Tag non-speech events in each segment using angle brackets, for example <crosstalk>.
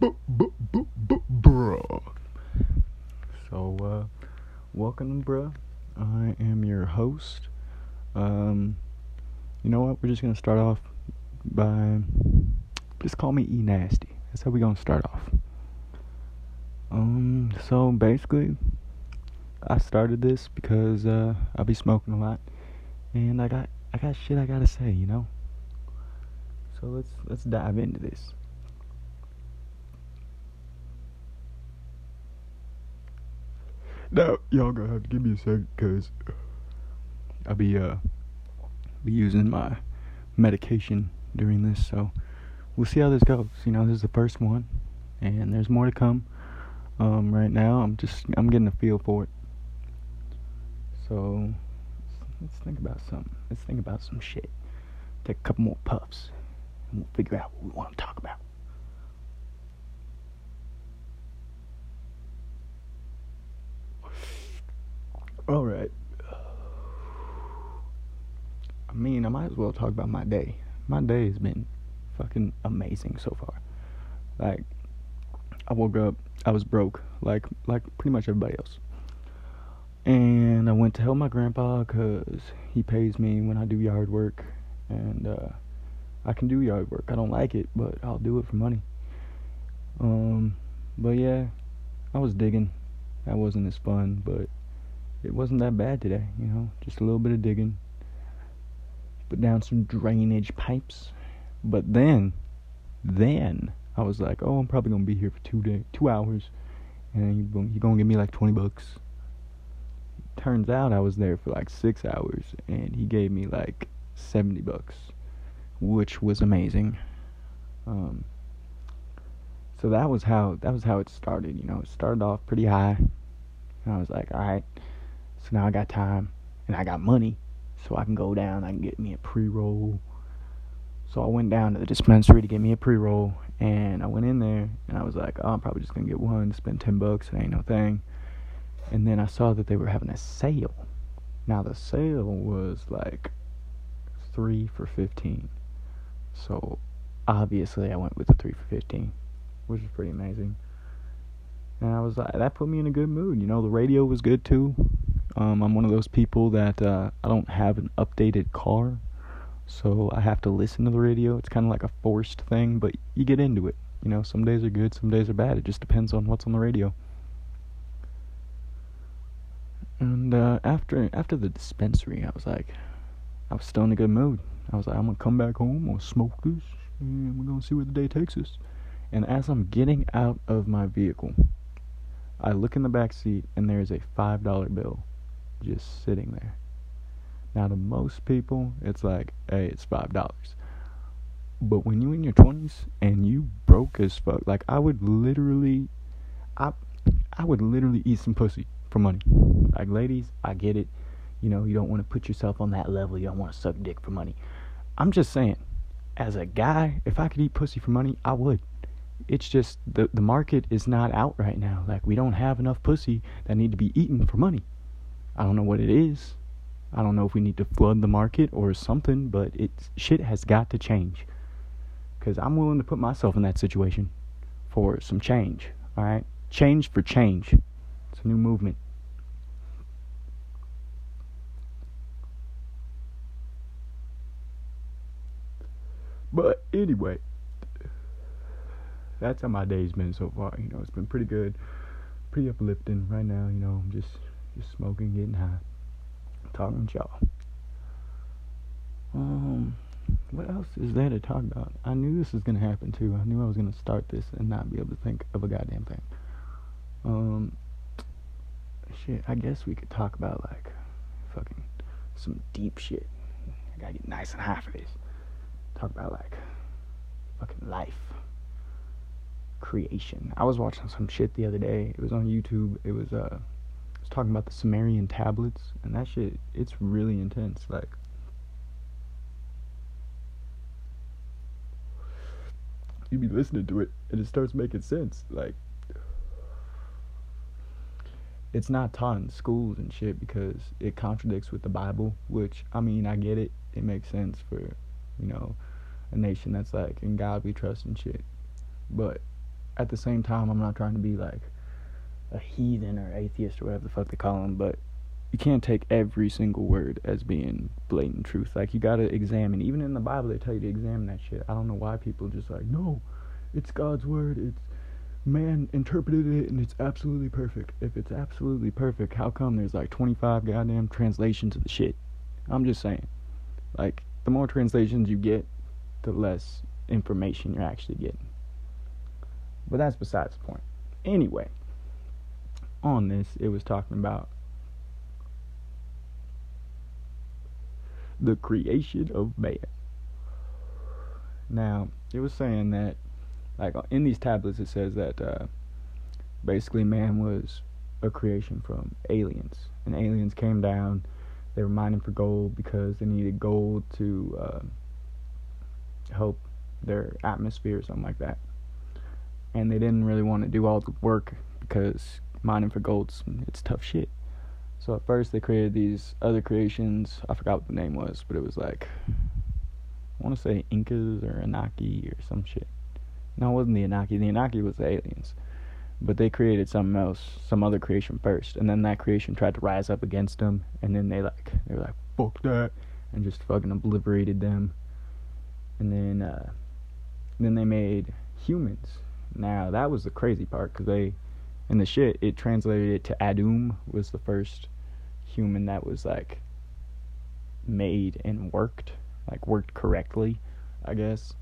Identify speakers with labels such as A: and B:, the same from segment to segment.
A: bruh. So, uh, welcome, bruh. I am your host. Um, you know what? We're just gonna start off by just call me E Nasty. That's how we gonna start off. Um, so basically, I started this because uh, I'll be smoking a lot, and I got I got shit I gotta say, you know. So let's let's dive into this. Now, y'all gonna have to give me a second, cause I'll be uh be using my medication during this, so we'll see how this goes. You know, this is the first one, and there's more to come. Um, right now, I'm just I'm getting a feel for it. So let's think about something. Let's think about some shit. Take a couple more puffs, and we'll figure out what we want to talk about. All right. I mean, I might as well talk about my day. My day has been fucking amazing so far. Like, I woke up, I was broke, like like pretty much everybody else. And I went to help my grandpa because he pays me when I do yard work, and uh, I can do yard work. I don't like it, but I'll do it for money. Um, but yeah, I was digging. That wasn't as fun, but it wasn't that bad today. You know, just a little bit of digging. Put down some drainage pipes, but then, then I was like, oh, I'm probably gonna be here for two day, two hours, and you're gonna give me like twenty bucks. Turns out I was there for like six hours, and he gave me like seventy bucks, which was amazing. Um, so that was how that was how it started. You know, it started off pretty high, and I was like, all right. So now I got time, and I got money, so I can go down. I can get me a pre roll. So I went down to the dispensary to get me a pre roll, and I went in there, and I was like, oh, I'm probably just gonna get one, spend ten bucks, it ain't no thing. And then I saw that they were having a sale. Now the sale was like three for fifteen. So obviously I went with the three for fifteen, which was pretty amazing. And I was like, that put me in a good mood. You know, the radio was good too. Um, I'm one of those people that uh, I don't have an updated car, so I have to listen to the radio. It's kind of like a forced thing, but you get into it. You know, some days are good, some days are bad. It just depends on what's on the radio. And uh, after after the dispensary, I was like, I was still in a good mood. I was like, I'm gonna come back home, I'm gonna smoke this, and we're gonna see where the day takes us. And as I'm getting out of my vehicle, I look in the back seat, and there's a five dollar bill just sitting there. Now, to most people, it's like, hey, it's five dollars. But when you're in your twenties and you broke as fuck, like I would literally, I, I would literally eat some pussy for money. Like ladies, I get it. You know, you don't want to put yourself on that level. You don't want to suck dick for money. I'm just saying, as a guy, if I could eat pussy for money, I would. It's just the the market is not out right now. Like we don't have enough pussy that need to be eaten for money. I don't know what it is. I don't know if we need to flood the market or something, but it's shit has got to change. Cause I'm willing to put myself in that situation for some change. All right, change for change. It's a new movement. But anyway, that's how my day's been so far. You know, it's been pretty good, pretty uplifting. Right now, you know, I'm just just smoking, getting high, talking to y'all. Um, what else is there to talk about? I knew this was gonna happen too. I knew I was gonna start this and not be able to think of a goddamn thing. Um, shit. I guess we could talk about like fucking some deep shit. I gotta get nice and high for this. Talk about like fucking life creation. I was watching some shit the other day. It was on YouTube. It was uh talking about the Sumerian tablets and that shit it's really intense. Like you be listening to it and it starts making sense. Like it's not taught in schools and shit because it contradicts with the Bible, which I mean I get it. It makes sense for, you know, a nation that's like in God we trust and shit. But at the same time, I'm not trying to be like a heathen or atheist or whatever the fuck they call them, but you can't take every single word as being blatant truth. Like you gotta examine. Even in the Bible, they tell you to examine that shit. I don't know why people just like, no, it's God's word. It's man interpreted it and it's absolutely perfect. If it's absolutely perfect, how come there's like 25 goddamn translations of the shit? I'm just saying. Like the more translations you get, the less information you're actually getting. But that's besides the point. Anyway, on this, it was talking about the creation of man. Now, it was saying that, like, in these tablets, it says that uh, basically man was a creation from aliens. And aliens came down, they were mining for gold because they needed gold to uh, help their atmosphere or something like that. And they didn't really want to do all the work because mining for gold, it's tough shit. So at first they created these other creations. I forgot what the name was, but it was like I want to say Incas or Anaki or some shit. No, it wasn't the Anaki. The Anaki was the aliens. But they created something else, some other creation first, and then that creation tried to rise up against them, and then they like they were like fuck that, and just fucking obliterated them. And then uh, then they made humans. Now that was the crazy part because they in the shit it translated it to Adum was the first human that was like made and worked like worked correctly I guess.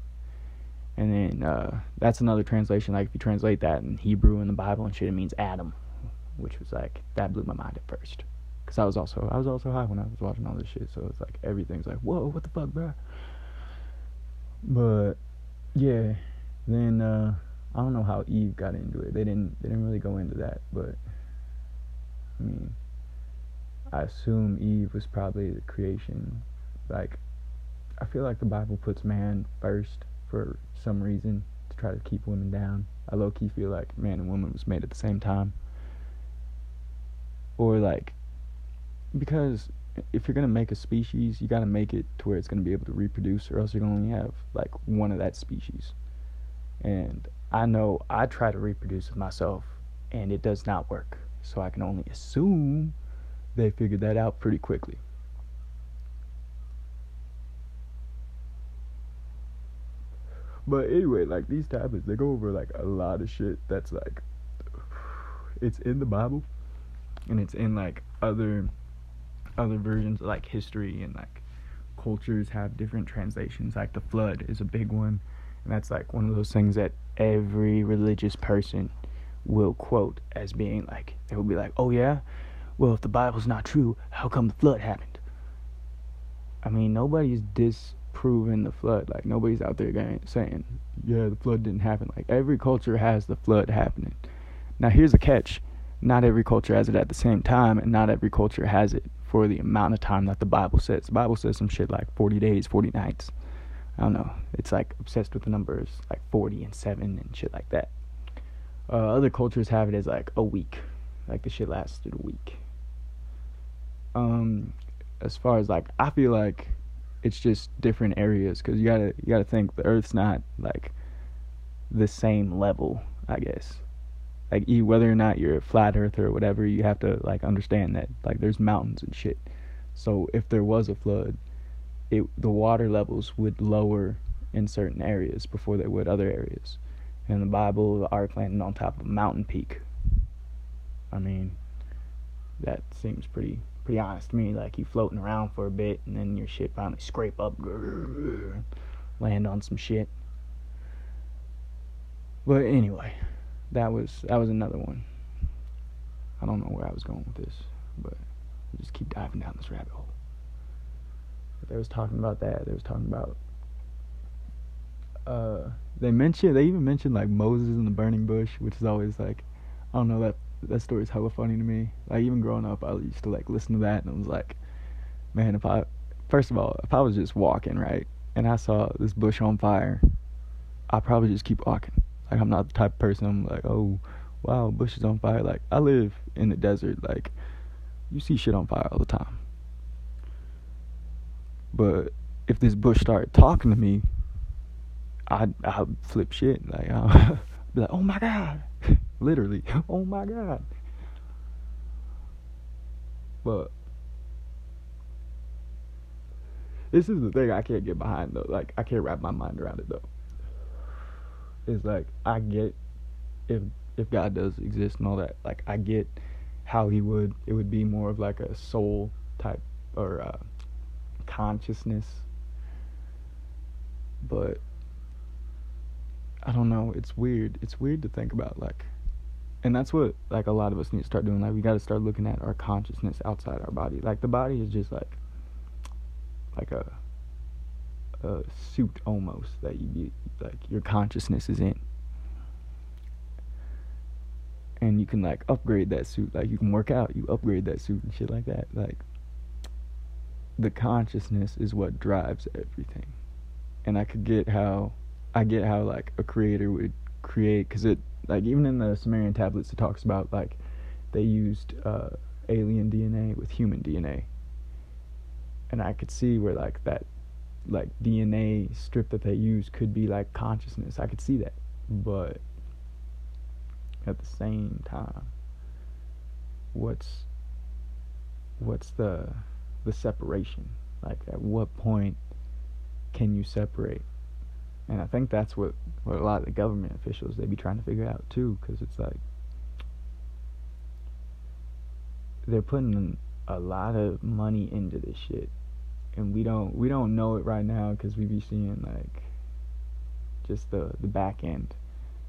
A: And then uh, that's another translation like if you translate that in Hebrew in the Bible and shit it means Adam which was like that blew my mind at first. Because I was also I was also high when I was watching all this shit so it's like everything's like whoa what the fuck bro but yeah. Then uh I don't know how Eve got into it. They didn't they didn't really go into that, but I mean I assume Eve was probably the creation. Like I feel like the Bible puts man first for some reason to try to keep women down. I low key feel like man and woman was made at the same time. Or like because if you're gonna make a species, you gotta make it to where it's gonna be able to reproduce, or else you're gonna only have like one of that species. And I know I try to reproduce myself and it does not work. So I can only assume they figured that out pretty quickly. But anyway, like these tablets, they go over like a lot of shit that's like <sighs> it's in the Bible and it's in like other other versions of like history and like cultures have different translations. Like the flood is a big one and that's like one of those things that every religious person will quote as being like, they will be like, oh yeah? Well, if the Bible's not true, how come the flood happened? I mean, nobody's disproving the flood. Like, nobody's out there saying, yeah, the flood didn't happen. Like, every culture has the flood happening. Now, here's a catch not every culture has it at the same time, and not every culture has it for the amount of time that the Bible says. The Bible says some shit like 40 days, 40 nights. I don't know. It's like obsessed with the numbers like 40 and 7 and shit like that. Uh, other cultures have it as like a week. Like the shit lasted a week. Um, as far as like, I feel like it's just different areas because you gotta you gotta think the Earth's not like the same level. I guess like you, whether or not you're a flat Earth or whatever, you have to like understand that like there's mountains and shit. So if there was a flood, it the water levels would lower in certain areas before they would other areas. In the Bible, the ark landed on top of a mountain peak. I mean, that seems pretty pretty honest to me. Like you floating around for a bit, and then your shit finally scrape up, <laughs> land on some shit. But anyway, that was that was another one. I don't know where I was going with this, but I'll just keep diving down this rabbit hole. They was talking about that. They was talking about. Uh, they mentioned they even mentioned like Moses and the burning bush, which is always like, I don't know that that story is hella funny to me. Like even growing up, I used to like listen to that, and I was like, man, if I, first of all, if I was just walking right, and I saw this bush on fire, I'd probably just keep walking. Like I'm not the type of person I'm like, oh, wow, bush is on fire. Like I live in the desert. Like you see shit on fire all the time. But if this bush started talking to me, I'd, I'd flip shit. Like, <laughs> I'd be like, oh my god, <laughs> literally, <laughs> oh my god. But this is the thing I can't get behind though. Like I can't wrap my mind around it though. It's like I get if if God does exist and all that. Like I get how he would it would be more of like a soul type or uh, consciousness. But I don't know. It's weird. It's weird to think about like and that's what like a lot of us need to start doing like we got to start looking at our consciousness outside our body like the body is just like like a a suit almost that you be like your consciousness is in and you can like upgrade that suit like you can work out you upgrade that suit and shit like that like the consciousness is what drives everything and i could get how i get how like a creator would create because it like even in the sumerian tablets it talks about like they used uh, alien dna with human dna and I could see where like that like DNA strip that they use could be like consciousness. I could see that. But at the same time what's what's the the separation? Like at what point can you separate? And I think that's what, what a lot of the government officials they be trying to figure out too, because it's like they're putting a lot of money into this shit and we don't we don't know it right now because we be seeing like just the the back end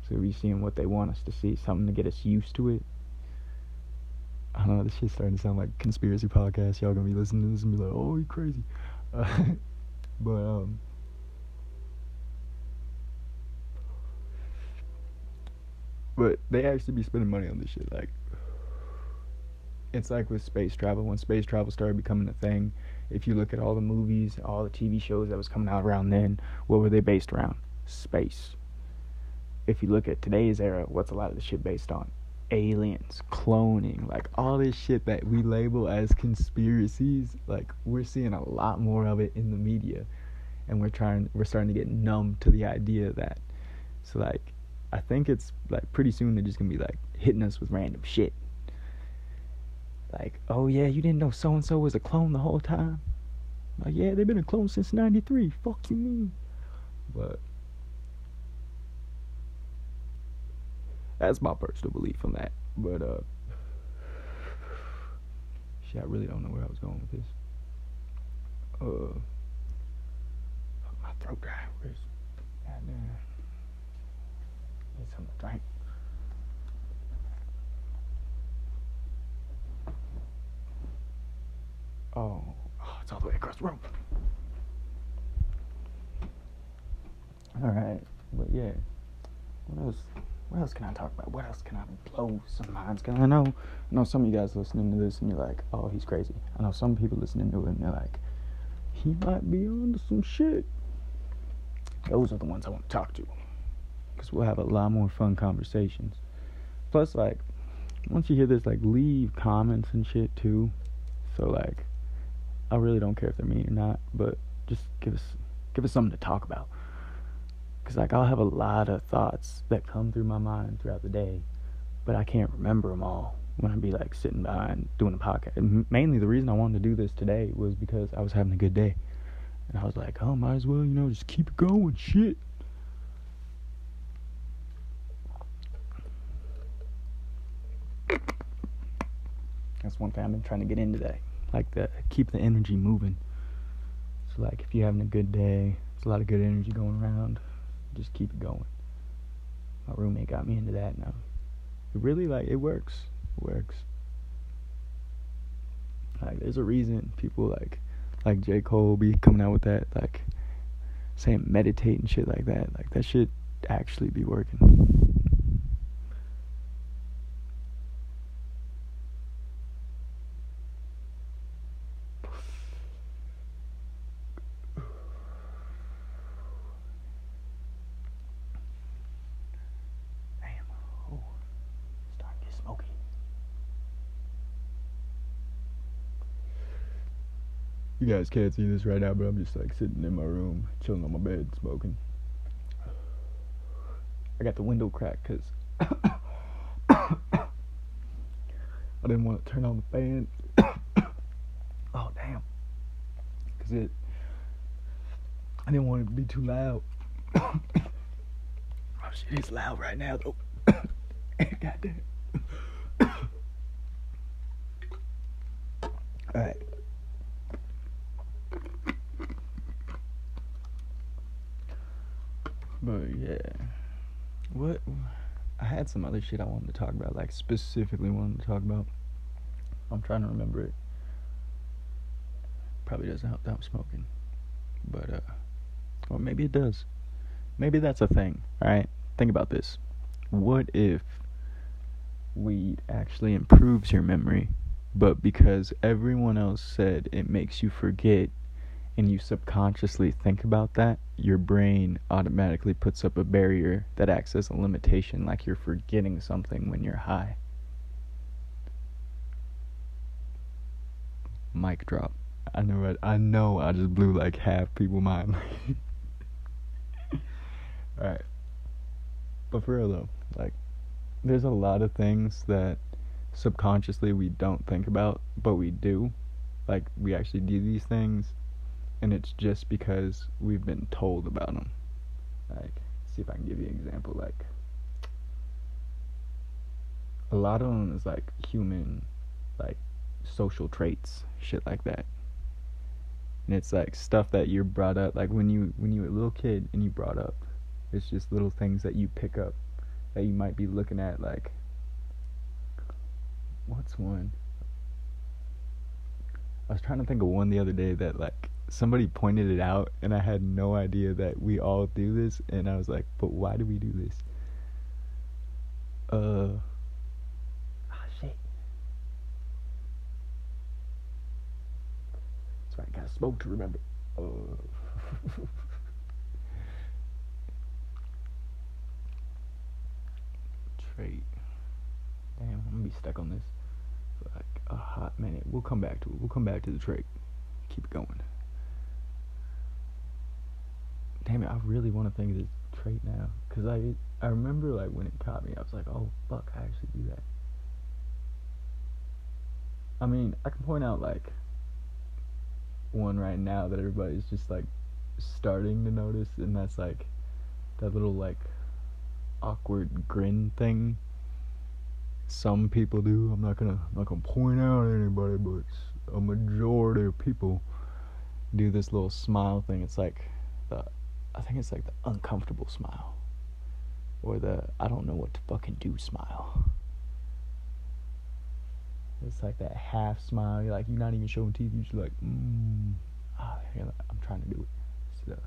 A: so we seeing what they want us to see something to get us used to it I don't know this shit's starting to sound like conspiracy podcast y'all gonna be listening to this and be like oh you crazy. Uh, <laughs> but um but they actually be spending money on this shit like it's like with space travel. When space travel started becoming a thing if you look at all the movies all the tv shows that was coming out around then what were they based around? Space. If you look at today's era what's a lot of the shit based on aliens cloning like all this shit that we label as conspiracies like we're seeing a lot more of it in the media and we're trying we're starting to get numb to the idea of that so like i think it's like pretty soon they're just gonna be like hitting us with random shit like, oh yeah, you didn't know so and so was a clone the whole time. Like, yeah, they've been a clone since '93. Fuck you mean? But that's my personal belief on that. But uh, shit, I really don't know where I was going with this. Uh, my throat dry. Where's goddamn? Need something to drink. Oh, oh, it's all the way across the room. All right, but yeah, what else? What else can I talk about? What else can I blow some minds? Cause I know, I know some of you guys listening to this and you're like, oh, he's crazy. I know some people listening to it and they're like, he might be on to some shit. Those are the ones I want to talk to, cause we'll have a lot more fun conversations. Plus, like, once you hear this, like, leave comments and shit too. So like, I really don't care if they're mean or not, but just give us give us something to talk about. Cause like I'll have a lot of thoughts that come through my mind throughout the day, but I can't remember them all when I'd be like sitting behind doing a podcast. And mainly the reason I wanted to do this today was because I was having a good day, and I was like, oh, might as well, you know, just keep it going, shit. That's one thing I've been trying to get into today like the keep the energy moving. So like if you're having a good day, there's a lot of good energy going around, just keep it going. My roommate got me into that now. Um, it really like it works. It works. Like there's a reason people like like J. Cole be coming out with that, like saying meditate and shit like that. Like that shit actually be working. You guys can't see this right now, but I'm just like sitting in my room, chilling on my bed, smoking. I got the window cracked because <coughs> I didn't want to turn on the fan. <coughs> oh damn! Cause it, I didn't want it to be too loud. <coughs> oh shit, it's loud right now though. Goddamn. All right. But yeah, what I had some other shit I wanted to talk about, like specifically wanted to talk about. I'm trying to remember it. Probably doesn't help that I'm smoking, but uh, or maybe it does. Maybe that's a thing. All right, think about this. What if weed actually improves your memory, but because everyone else said it makes you forget, and you subconsciously think about that, your brain automatically puts up a barrier that acts as a limitation, like you're forgetting something when you're high. Mic drop. I know. I, I know. I just blew like half people mind. <laughs> All right. But for real though, like, there's a lot of things that subconsciously we don't think about, but we do. Like, we actually do these things and it's just because we've been told about them. Like, see if I can give you an example. Like, a lot of them is like human, like social traits, shit like that. And it's like stuff that you're brought up, like when you when you were a little kid and you brought up. It's just little things that you pick up that you might be looking at, like, what's one? I was trying to think of one the other day that like somebody pointed it out and I had no idea that we all do this and I was like, but why do we do this? Uh ah shit. That's right, I gotta smoke to remember. Uh <laughs> trait. Damn, I'm gonna be stuck on this for like a hot minute. We'll come back to it. We'll come back to the trait. Keep it going damn it, I really want to think of this trait now. Because I, I remember, like, when it caught me, I was like, oh, fuck, I actually do that. I mean, I can point out, like, one right now that everybody's just, like, starting to notice, and that's, like, that little, like, awkward grin thing. Some people do. I'm not gonna, I'm not gonna point out anybody, but a majority of people do this little smile thing. It's like the I think it's like the uncomfortable smile. Or the I don't know what to fucking do smile. It's like that half smile. You're like, you're not even showing teeth. You're just like, mmm. Ah, I'm trying to do it. So,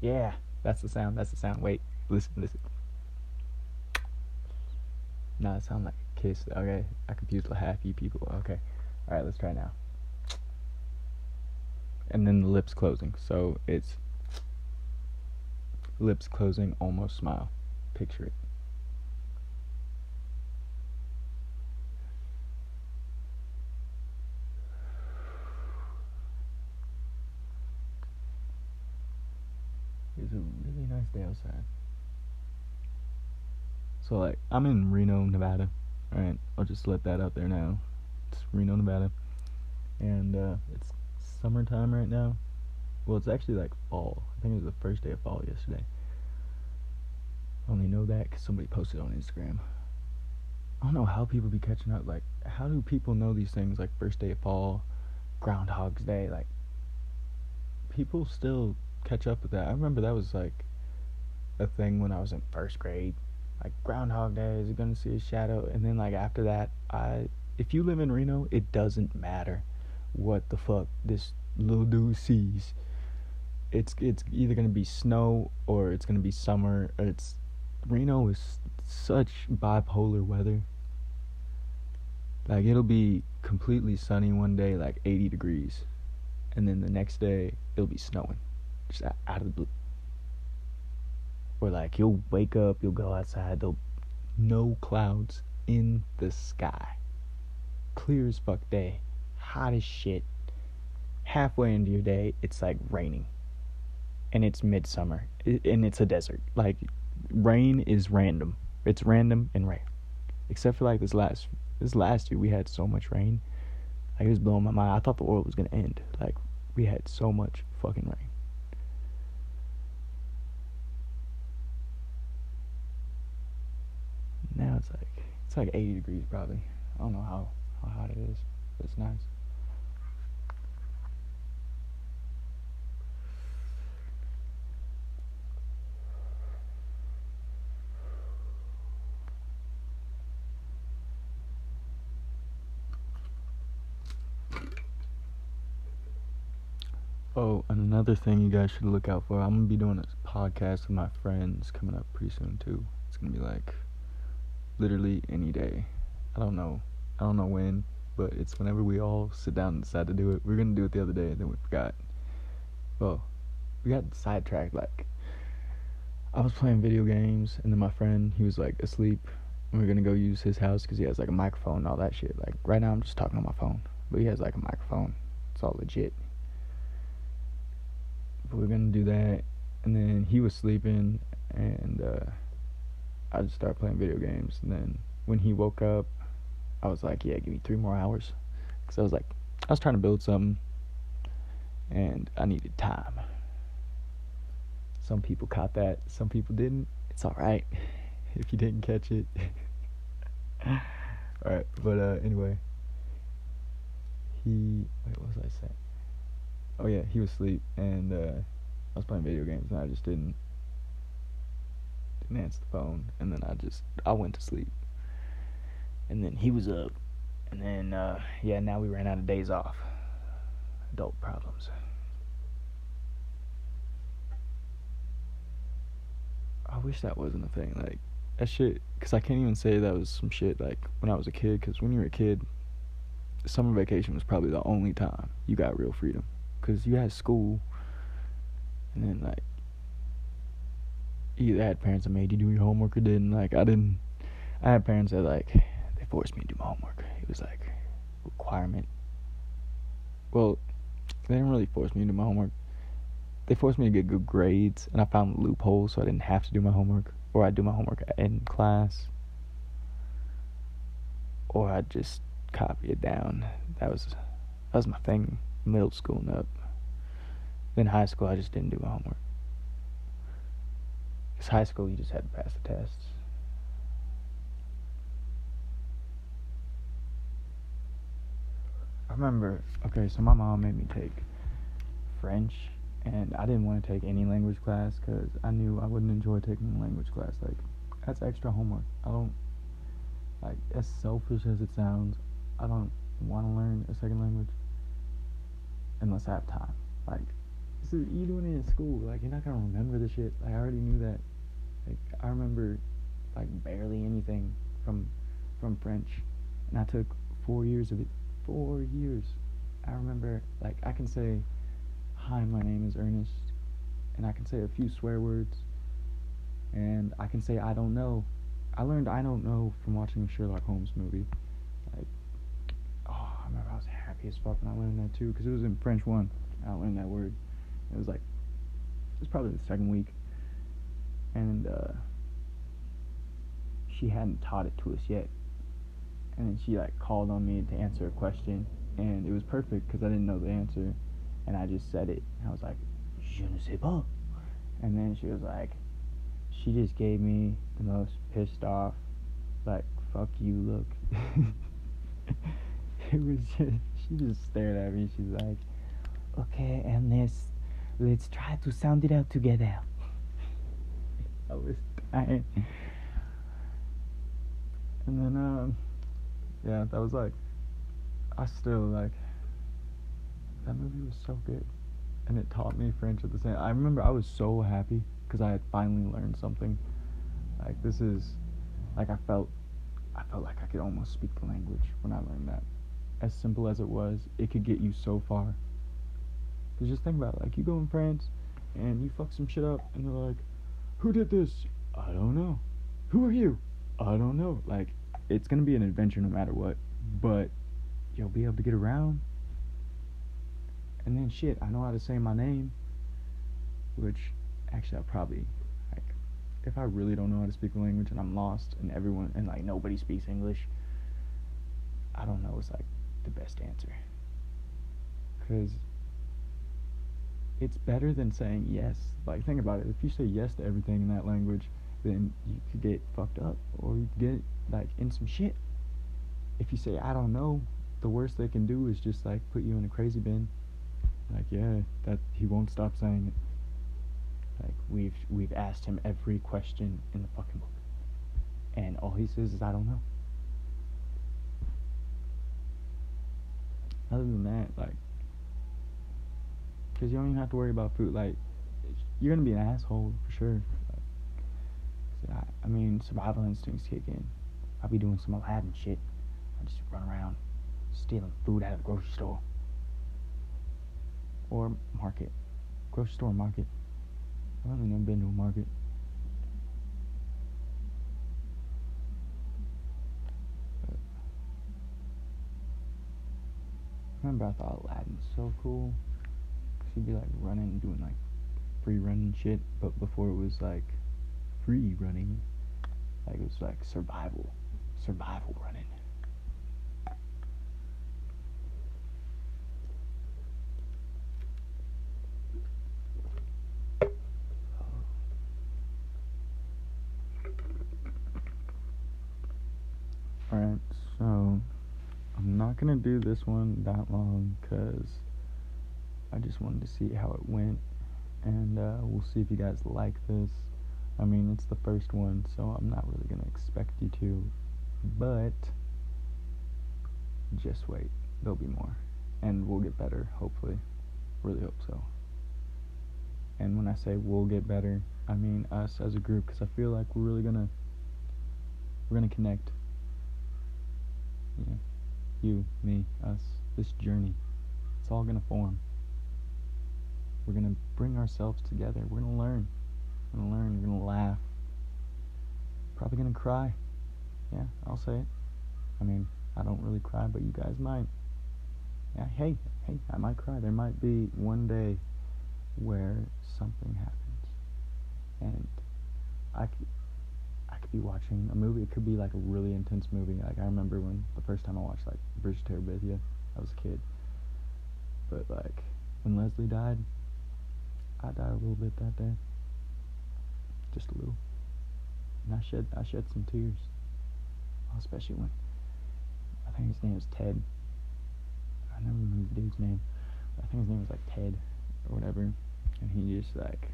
A: yeah, that's the sound. That's the sound. Wait, listen, listen. No, it sounds like a kiss. Okay, I confused the you people. Okay, all right, let's try now and then the lips closing. So it's lips closing, almost smile. Picture it. It's a really nice day outside. So like I'm in Reno, Nevada. Alright, I'll just let that out there now. It's Reno, Nevada. And uh, it's summertime right now. Well, it's actually like fall. I think it was the first day of fall yesterday. I only know that because somebody posted on Instagram. I don't know how people be catching up. Like, how do people know these things like first day of fall, Groundhog's Day? Like, people still catch up with that. I remember that was like a thing when I was in first grade. Like Groundhog Day is gonna see a shadow, and then like after that, I if you live in Reno, it doesn't matter what the fuck this little dude sees. It's it's either gonna be snow or it's gonna be summer. It's Reno is such bipolar weather. Like it'll be completely sunny one day, like 80 degrees, and then the next day it'll be snowing, just out of the blue. Or like you'll wake up, you'll go outside, there'll no clouds in the sky, clear as fuck day hot as shit. Halfway into your day, it's like raining. and it's midsummer and it's a desert. Like rain is random. It's random and rare. Except for like this last this last year we had so much rain. Like it was blowing my mind. I thought the world was gonna end. Like we had so much fucking rain. Now it's like it's like 80 degrees probably. I don't know how how hot it is, but it's nice. Oh, and another thing you guys should look out for. I'm gonna be doing a podcast with my friends coming up pretty soon too. It's gonna be like literally any day. I don't know. I don't know when, but it's whenever we all sit down and decide to do it. We are gonna do it the other day, and then we forgot. Well, we got sidetracked. Like, I was playing video games, and then my friend he was like asleep, and we are gonna go use his house because he has like a microphone and all that shit. Like right now, I'm just talking on my phone, but he has like a microphone. It's all legit we are gonna do that, and then he was sleeping, and uh, I just started playing video games. And then when he woke up, I was like, "Yeah, give me three more hours," because I was like, I was trying to build something, and I needed time. Some people caught that, some people didn't. It's all right <laughs> if you didn't catch it. <laughs> all right, but uh, anyway, he wait, what was I saying? Oh yeah, he was asleep, and uh, I was playing video games, and I just didn't didn't answer the phone, and then I just I went to sleep, and then he was up, and then uh, yeah, now we ran out of days off. Adult problems. I wish that wasn't a thing. Like that shit, cause I can't even say that was some shit like when I was a kid. Cause when you were a kid, summer vacation was probably the only time you got real freedom because you had school, and then like either had parents that made you do your homework or didn't. Like I didn't. I had parents that like they forced me to do my homework. It was like requirement. Well, they didn't really force me to do my homework. They forced me to get good grades, and I found loopholes so I didn't have to do my homework, or I'd do my homework in class, or I'd just copy it down. That was that was my thing middle school and up. Then high school, I just didn't do my homework. Because high school, you just had to pass the tests. I remember, okay, so my mom made me take French, and I didn't want to take any language class because I knew I wouldn't enjoy taking a language class. Like, that's extra homework. I don't, like, as selfish as it sounds, I don't want to learn a second language unless I have time. Like, so you doing it in school. Like, you're not gonna remember the shit. Like, I already knew that. Like, I remember like barely anything from from French, and I took four years of it. Four years. I remember like I can say, "Hi, my name is Ernest," and I can say a few swear words, and I can say "I don't know." I learned "I don't know" from watching the Sherlock Holmes movie. Like, oh, I remember I was happy as fuck learned that too, because it was in French one. I learned that word. It was like it was probably the second week, and uh, she hadn't taught it to us yet. And then she like called on me to answer a question, and it was perfect because I didn't know the answer, and I just said it. I was like, "Je ne sais pas," and then she was like, she just gave me the most pissed off, like "fuck you" look. <laughs> it was just she just stared at me. She's like, "Okay, and let's Let's try to sound it out together. <laughs> I was dying. And then, um, yeah, that was like, I still like, that movie was so good. And it taught me French at the same I remember I was so happy because I had finally learned something. Like, this is, like, I felt, I felt like I could almost speak the language when I learned that. As simple as it was, it could get you so far. Cause just think about it, like you go in France and you fuck some shit up and they're like, Who did this? I don't know. Who are you? I don't know. Like, it's gonna be an adventure no matter what. But you'll be able to get around. And then shit, I know how to say my name. which actually I'll probably like if I really don't know how to speak a language and I'm lost and everyone and like nobody speaks English, I don't know is like the best answer. Cause it's better than saying yes. Like think about it. If you say yes to everything in that language, then you could get fucked up or you could get like in some shit. If you say I don't know, the worst they can do is just like put you in a crazy bin. Like yeah, that he won't stop saying it. Like we've we've asked him every question in the fucking book, and all he says is I don't know. Other than that, like, cause you don't even have to worry about food. Like, you're gonna be an asshole for sure. Like, I, I mean, survival instincts kick in. I'll be doing some Aladdin shit. I just run around stealing food out of the grocery store or market, grocery store, market. I've really never been to a market. Remember I thought Aladdin was so cool. Cause he'd be like running doing like free running shit, but before it was like free running, like it was like survival, survival running. Alright, so I'm not gonna do this one that long because I just wanted to see how it went, and uh, we'll see if you guys like this. I mean, it's the first one, so I'm not really gonna expect you to, but just wait, there'll be more, and we'll get better, hopefully. Really hope so. And when I say we'll get better, I mean us as a group, because I feel like we're really gonna we're gonna connect. Yeah you, me, us, this journey. It's all going to form. We're going to bring ourselves together. We're going to learn. We're going to learn. We're going to laugh. Probably going to cry. Yeah, I'll say it. I mean, I don't really cry, but you guys might. Yeah, hey, hey, I might cry. There might be one day where something happens. And I could, I could be watching a movie. It could be like a really intense movie. Like I remember when the first time I watched like Bridge to Terabithia, I was a kid. But like when Leslie died, I died a little bit that day. Just a little. And I shed I shed some tears. Especially when I think his name was Ted. I never remember the dude's name. I think his name was like Ted or whatever. And he just like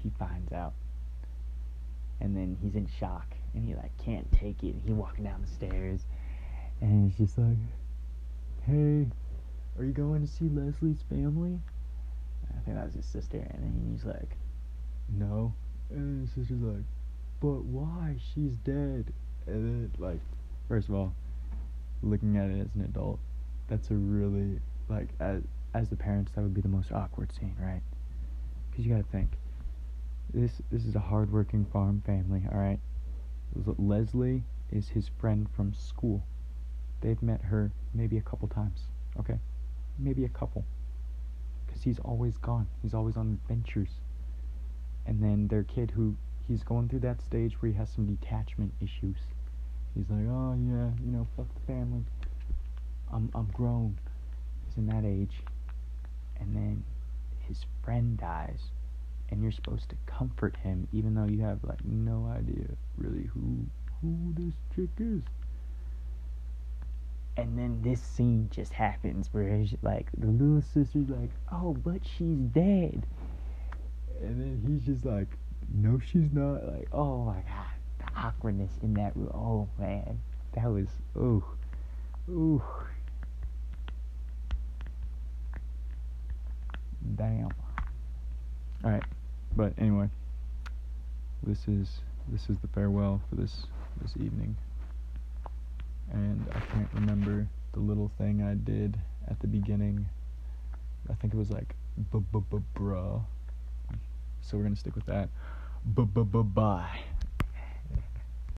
A: he finds out and then he's in shock and he like can't take it. And He walking down the stairs and he's just like, "Hey, are you going to see Leslie's family?" I think that was his sister, and then he's like, "No," and his sister's like, "But why? She's dead." And then like, first of all, looking at it as an adult, that's a really like as as the parents that would be the most awkward scene, right? Because you gotta think this this is a hardworking farm family, all right. Leslie is his friend from school. They've met her maybe a couple times, okay? Maybe a couple. Cuz he's always gone. He's always on adventures. And then their kid who he's going through that stage where he has some detachment issues. He's like, "Oh yeah, you know, fuck the family. I'm I'm grown." He's in that age. And then his friend dies and you're supposed to comfort him even though you have like no idea really who who this chick is and then this scene just happens where like the little sister's like oh but she's dead. And then he's just like no she's not. Like oh my god the awkwardness in that room. Oh man. That was oh ooh. Damn. All right but anyway, this is this is the farewell for this this evening. And I can't remember the little thing I did at the beginning. I think it was like b b b bruh. So we're gonna stick with that. B b b bye.